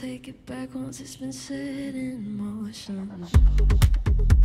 take it back once it's been set in motion.